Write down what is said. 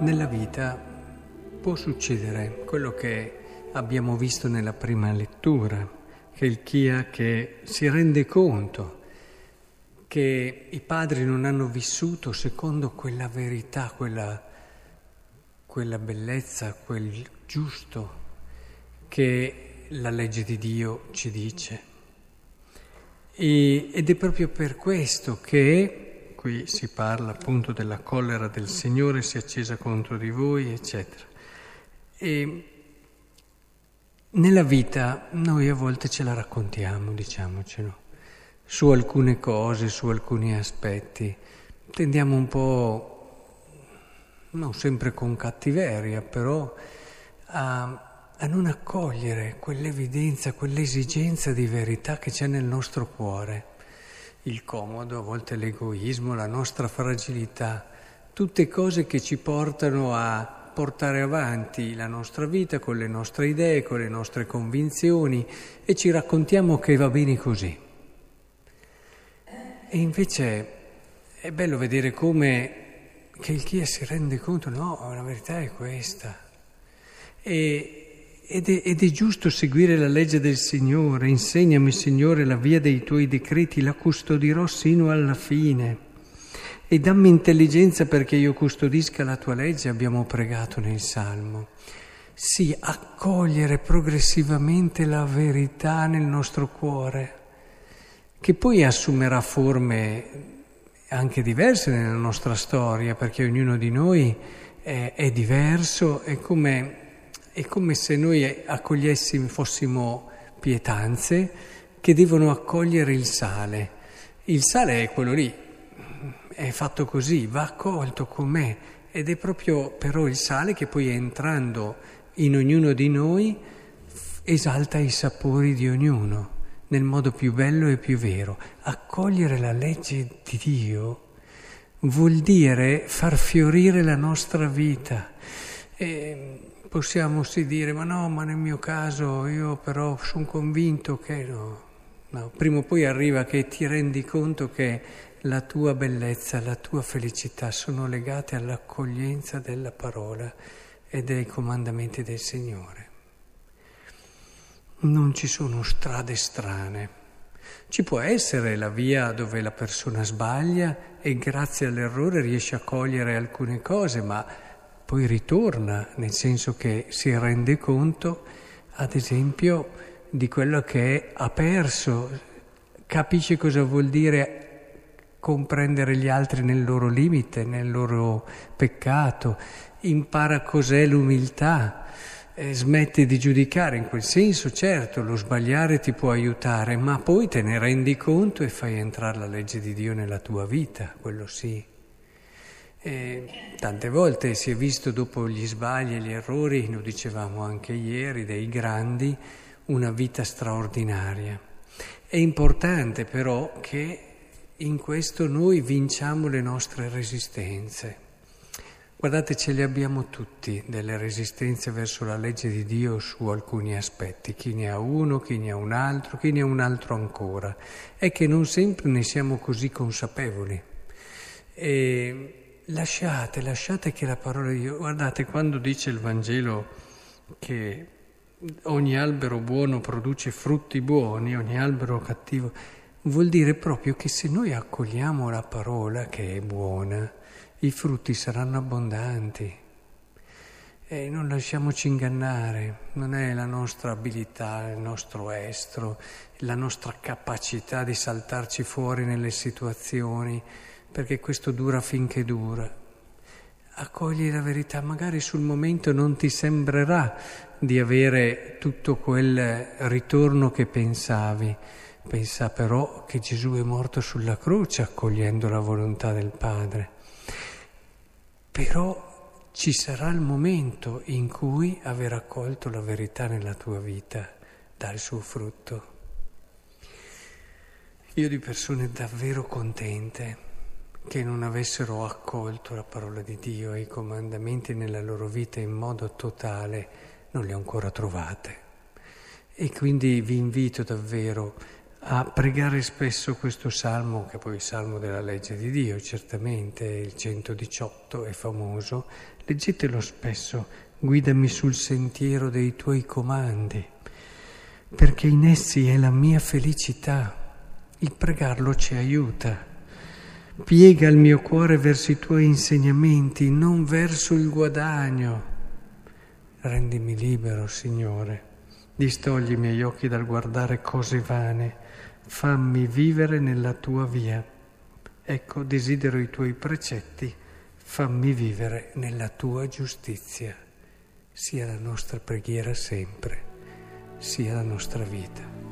nella vita può succedere quello che abbiamo visto nella prima lettura, che il Chia che si rende conto che i padri non hanno vissuto secondo quella verità, quella, quella bellezza, quel giusto che la legge di Dio ci dice. E, ed è proprio per questo che qui si parla appunto della collera del Signore si è accesa contro di voi, eccetera. E nella vita noi a volte ce la raccontiamo, diciamocelo, su alcune cose, su alcuni aspetti. Tendiamo un po', non sempre con cattiveria, però a, a non accogliere quell'evidenza, quell'esigenza di verità che c'è nel nostro cuore il comodo, a volte l'egoismo, la nostra fragilità, tutte cose che ci portano a portare avanti la nostra vita con le nostre idee, con le nostre convinzioni e ci raccontiamo che va bene così. E invece è bello vedere come che il chi si rende conto, no, la verità è questa. E, ed è, ed è, giusto seguire la legge del Signore. Insegnami, Signore, la via dei tuoi decreti, la custodirò sino alla fine. E dammi intelligenza perché io custodisca la tua legge, abbiamo pregato nel Salmo. Sì, accogliere progressivamente la verità nel nostro cuore, che poi assumerà forme anche diverse nella nostra storia, perché ognuno di noi è, è diverso, è come è come se noi accogliessimo, fossimo pietanze che devono accogliere il sale. Il sale è quello lì, è fatto così, va accolto com'è ed è proprio però il sale che poi entrando in ognuno di noi esalta i sapori di ognuno nel modo più bello e più vero. Accogliere la legge di Dio vuol dire far fiorire la nostra vita. E possiamo sì dire, ma no, ma nel mio caso io però sono convinto che no. no. Prima o poi arriva che ti rendi conto che la tua bellezza, la tua felicità sono legate all'accoglienza della parola e dei comandamenti del Signore. Non ci sono strade strane. Ci può essere la via dove la persona sbaglia e grazie all'errore riesce a cogliere alcune cose, ma poi ritorna, nel senso che si rende conto, ad esempio, di quello che ha perso, capisce cosa vuol dire comprendere gli altri nel loro limite, nel loro peccato, impara cos'è l'umiltà, eh, smette di giudicare, in quel senso certo lo sbagliare ti può aiutare, ma poi te ne rendi conto e fai entrare la legge di Dio nella tua vita, quello sì. E tante volte si è visto dopo gli sbagli e gli errori, lo dicevamo anche ieri, dei grandi, una vita straordinaria. È importante però che in questo noi vinciamo le nostre resistenze. Guardate, ce le abbiamo tutti delle resistenze verso la legge di Dio su alcuni aspetti, chi ne ha uno, chi ne ha un altro, chi ne ha un altro ancora. È che non sempre ne siamo così consapevoli. E Lasciate, lasciate che la parola di Dio, guardate quando dice il Vangelo che ogni albero buono produce frutti buoni, ogni albero cattivo, vuol dire proprio che se noi accogliamo la parola che è buona, i frutti saranno abbondanti. E non lasciamoci ingannare, non è la nostra abilità, il nostro estro, la nostra capacità di saltarci fuori nelle situazioni perché questo dura finché dura. Accogli la verità, magari sul momento non ti sembrerà di avere tutto quel ritorno che pensavi. Pensa però che Gesù è morto sulla croce accogliendo la volontà del Padre. Però ci sarà il momento in cui aver accolto la verità nella tua vita dà il suo frutto. Io di persone davvero contente che non avessero accolto la parola di Dio e i comandamenti nella loro vita in modo totale, non le ho ancora trovate. E quindi vi invito davvero a pregare spesso questo salmo, che poi è il salmo della legge di Dio, certamente, il 118 è famoso, leggetelo spesso, guidami sul sentiero dei tuoi comandi, perché in essi è la mia felicità. Il pregarlo ci aiuta. Piega il mio cuore verso i tuoi insegnamenti, non verso il guadagno. Rendimi libero, Signore. Distogli i miei occhi dal guardare cose vane. Fammi vivere nella tua via. Ecco, desidero i tuoi precetti. Fammi vivere nella tua giustizia. Sia la nostra preghiera sempre, sia la nostra vita.